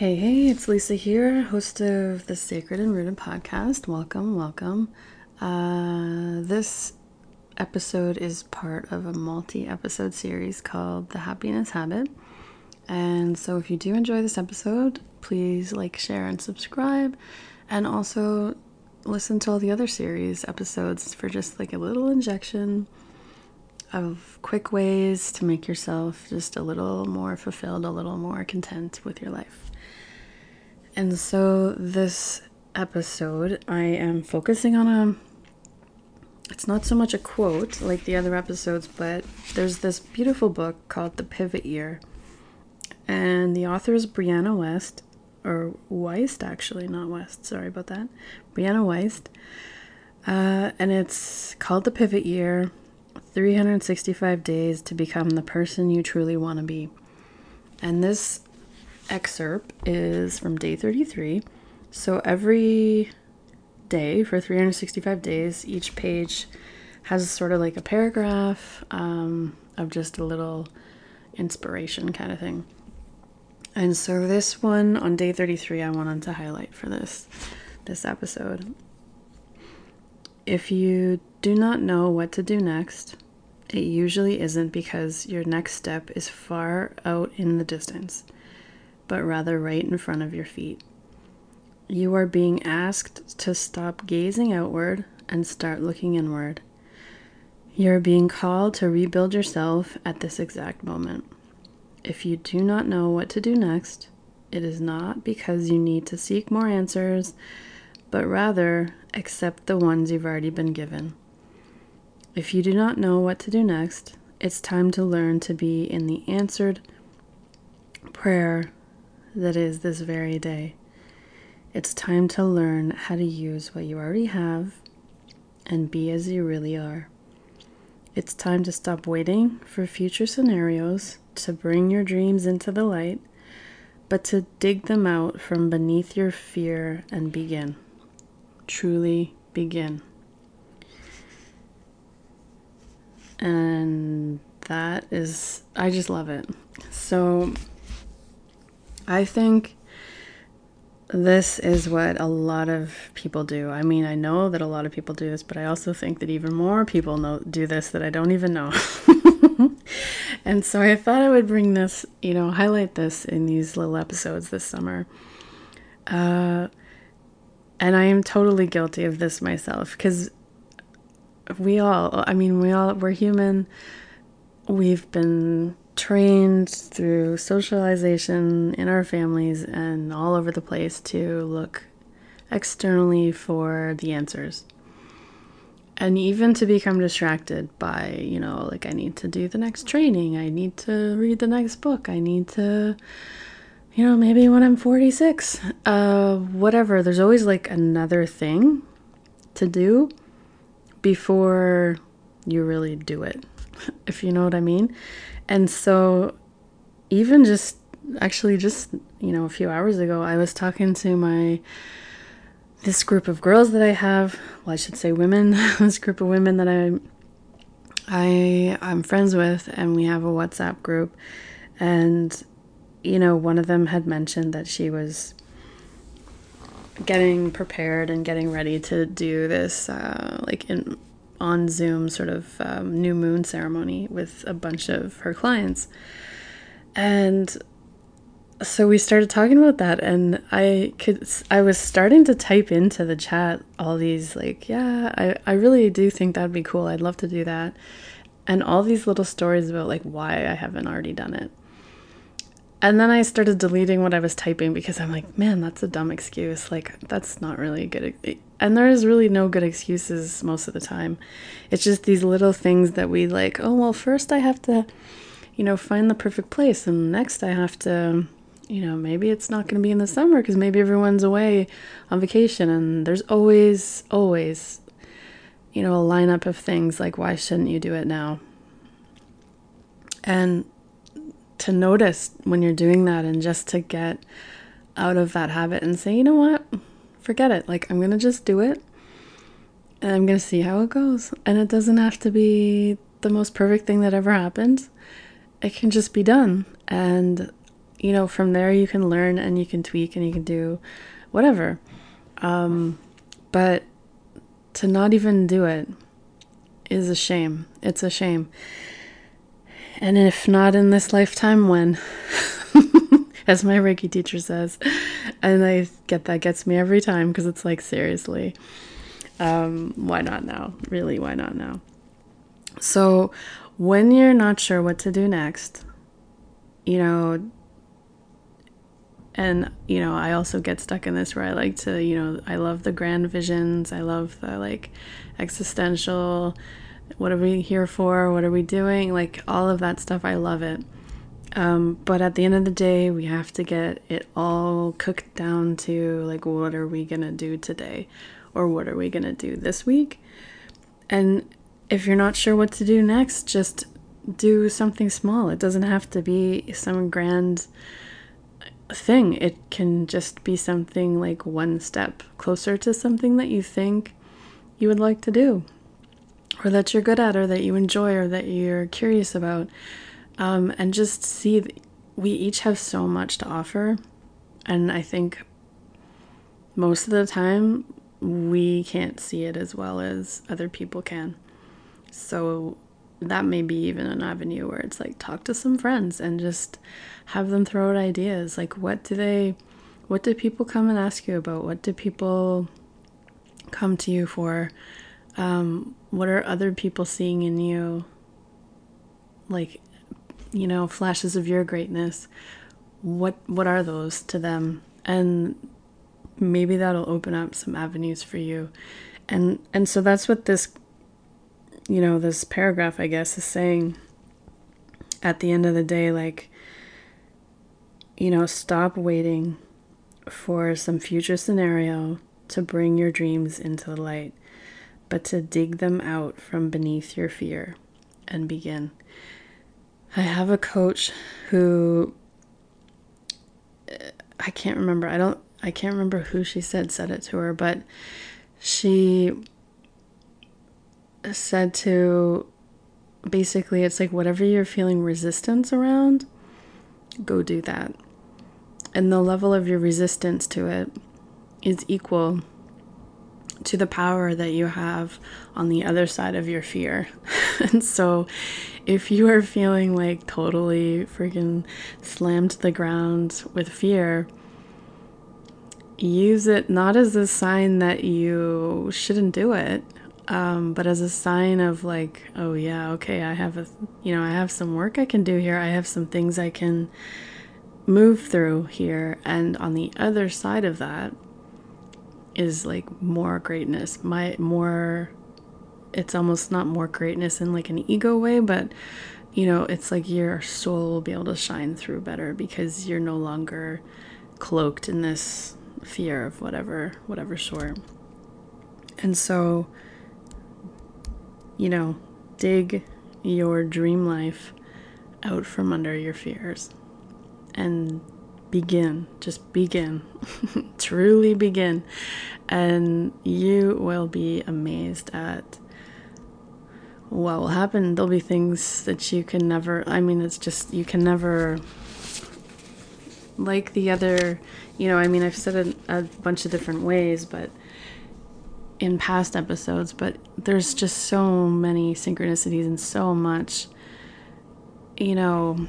Hey, hey, it's Lisa here, host of the Sacred and Rooted podcast. Welcome, welcome. Uh, this episode is part of a multi episode series called The Happiness Habit. And so, if you do enjoy this episode, please like, share, and subscribe. And also listen to all the other series episodes for just like a little injection of quick ways to make yourself just a little more fulfilled, a little more content with your life. And so this episode, I am focusing on a. It's not so much a quote like the other episodes, but there's this beautiful book called The Pivot Year. And the author is Brianna West, or Wiest, actually, not West, sorry about that. Brianna Wiest. Uh, and it's called The Pivot Year 365 Days to Become the Person You Truly Want to Be. And this excerpt is from day 33. So every day for 365 days, each page has sort of like a paragraph um, of just a little inspiration kind of thing. And so this one on day 33 I wanted to highlight for this this episode. If you do not know what to do next, it usually isn't because your next step is far out in the distance but rather right in front of your feet. You are being asked to stop gazing outward and start looking inward. You are being called to rebuild yourself at this exact moment. If you do not know what to do next, it is not because you need to seek more answers, but rather accept the ones you've already been given. If you do not know what to do next, it's time to learn to be in the answered prayer that is this very day. It's time to learn how to use what you already have and be as you really are. It's time to stop waiting for future scenarios to bring your dreams into the light, but to dig them out from beneath your fear and begin. Truly begin. And that is, I just love it. So, I think this is what a lot of people do. I mean, I know that a lot of people do this, but I also think that even more people know do this that I don't even know. and so I thought I would bring this, you know, highlight this in these little episodes this summer. Uh, and I am totally guilty of this myself because we all, I mean, we all, we're human. We've been trained through socialization in our families and all over the place to look externally for the answers. And even to become distracted by, you know, like I need to do the next training, I need to read the next book, I need to, you know, maybe when I'm 46, uh, whatever. There's always like another thing to do before you really do it, if you know what I mean. And so, even just actually, just you know, a few hours ago, I was talking to my this group of girls that I have. Well, I should say women. this group of women that I I I'm friends with, and we have a WhatsApp group. And you know, one of them had mentioned that she was getting prepared and getting ready to do this, uh, like in on Zoom sort of um, new moon ceremony with a bunch of her clients. And so we started talking about that and I could I was starting to type into the chat all these like yeah I, I really do think that'd be cool. I'd love to do that. And all these little stories about like why I haven't already done it and then I started deleting what I was typing because I'm like, man, that's a dumb excuse. Like, that's not really good. And there is really no good excuses most of the time. It's just these little things that we like, oh, well, first I have to, you know, find the perfect place. And next I have to, you know, maybe it's not going to be in the summer because maybe everyone's away on vacation. And there's always, always, you know, a lineup of things like, why shouldn't you do it now? And to notice when you're doing that and just to get out of that habit and say, you know what, forget it. Like, I'm going to just do it and I'm going to see how it goes. And it doesn't have to be the most perfect thing that ever happened, it can just be done. And you know, from there you can learn and you can tweak and you can do whatever. Um, but to not even do it is a shame. It's a shame. And if not in this lifetime, when? As my Reiki teacher says. And I get that gets me every time because it's like, seriously, um, why not now? Really, why not now? So, when you're not sure what to do next, you know, and you know i also get stuck in this where i like to you know i love the grand visions i love the like existential what are we here for? What are we doing? Like all of that stuff i love it. Um, but at the end of the day we have to get it all cooked down to like what are we gonna do today? Or what are we gonna do this week? And if you're not sure what to do next just do something small. It doesn't have to be some grand thing. It can just be something like one step closer to something that you think you would like to do, or that you're good at, or that you enjoy, or that you're curious about. Um, and just see, we each have so much to offer. And I think most of the time we can't see it as well as other people can. So that may be even an avenue where it's like talk to some friends and just have them throw out ideas like what do they what do people come and ask you about what do people come to you for um, what are other people seeing in you? Like you know flashes of your greatness. What what are those to them? And maybe that'll open up some avenues for you. And and so that's what this you know, this paragraph, I guess, is saying. At the end of the day, like, you know, stop waiting for some future scenario to bring your dreams into the light, but to dig them out from beneath your fear and begin. I have a coach who uh, I can't remember. I don't I can't remember who she said said it to her, but she said to basically it's like whatever you're feeling resistance around, go do that. And the level of your resistance to it is equal to the power that you have on the other side of your fear. and so if you are feeling like totally freaking slammed to the ground with fear, use it not as a sign that you shouldn't do it um, but as a sign of like, oh yeah, okay, I have a, you know, I have some work I can do here. I have some things I can move through here. And on the other side of that is like more greatness. My more, it's almost not more greatness in like an ego way, but you know, it's like your soul will be able to shine through better because you're no longer cloaked in this fear of whatever, whatever sort. And so, you know, dig your dream life out from under your fears and begin. Just begin. Truly begin. And you will be amazed at what will happen. There'll be things that you can never, I mean, it's just, you can never, like the other, you know, I mean, I've said it a bunch of different ways, but in past episodes, but there's just so many synchronicities and so much, you know,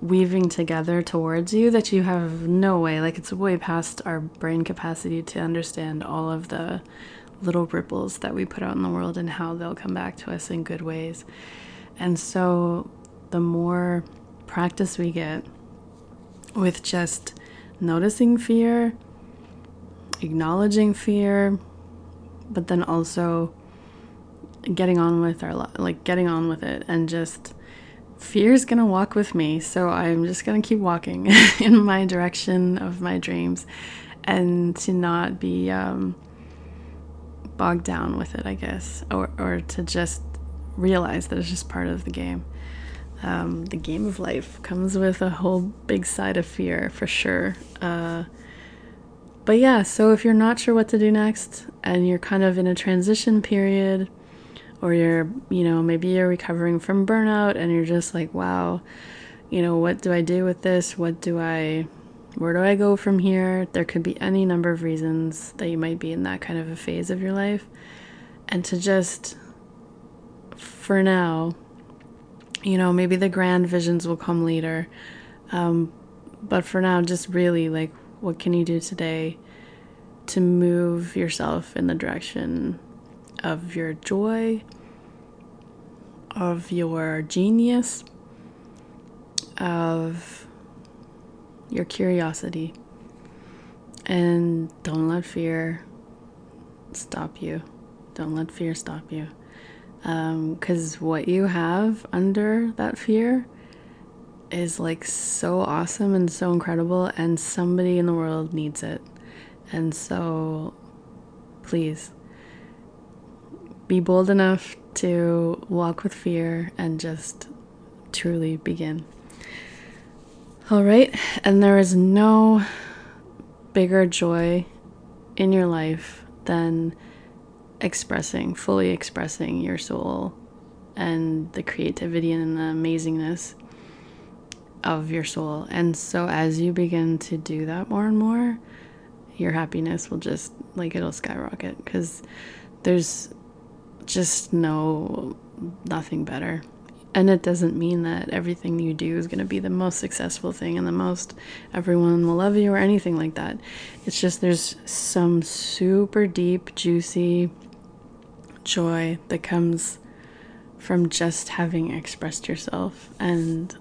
weaving together towards you that you have no way, like it's way past our brain capacity to understand all of the little ripples that we put out in the world and how they'll come back to us in good ways. And so the more practice we get with just noticing fear, acknowledging fear, but then also getting on with our like getting on with it and just fear is going to walk with me so i'm just going to keep walking in my direction of my dreams and to not be um, bogged down with it i guess or, or to just realize that it's just part of the game. Um, the game of life comes with a whole big side of fear for sure. Uh, but yeah, so if you're not sure what to do next and you're kind of in a transition period, or you're, you know, maybe you're recovering from burnout and you're just like, wow, you know, what do I do with this? What do I, where do I go from here? There could be any number of reasons that you might be in that kind of a phase of your life. And to just, for now, you know, maybe the grand visions will come later. Um, but for now, just really like, what can you do today to move yourself in the direction of your joy, of your genius, of your curiosity. And don't let fear stop you. Don't let fear stop you. Because um, what you have under that fear is like so awesome and so incredible, and somebody in the world needs it. And so, please be bold enough to walk with fear and just truly begin. All right, and there is no bigger joy in your life than expressing, fully expressing your soul and the creativity and the amazingness of your soul. And so, as you begin to do that more and more, your happiness will just like it'll skyrocket because there's just know nothing better and it doesn't mean that everything you do is going to be the most successful thing and the most everyone will love you or anything like that. It's just there's some super deep, juicy joy that comes from just having expressed yourself and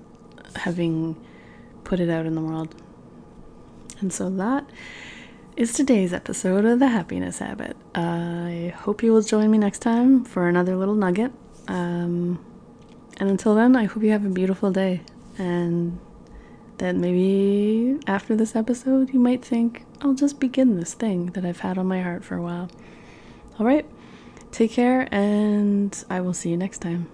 having put it out in the world. And so that is today's episode of The Happiness Habit. I hope you will join me next time for another little nugget. Um, and until then, I hope you have a beautiful day. And that maybe after this episode, you might think, I'll just begin this thing that I've had on my heart for a while. All right, take care, and I will see you next time.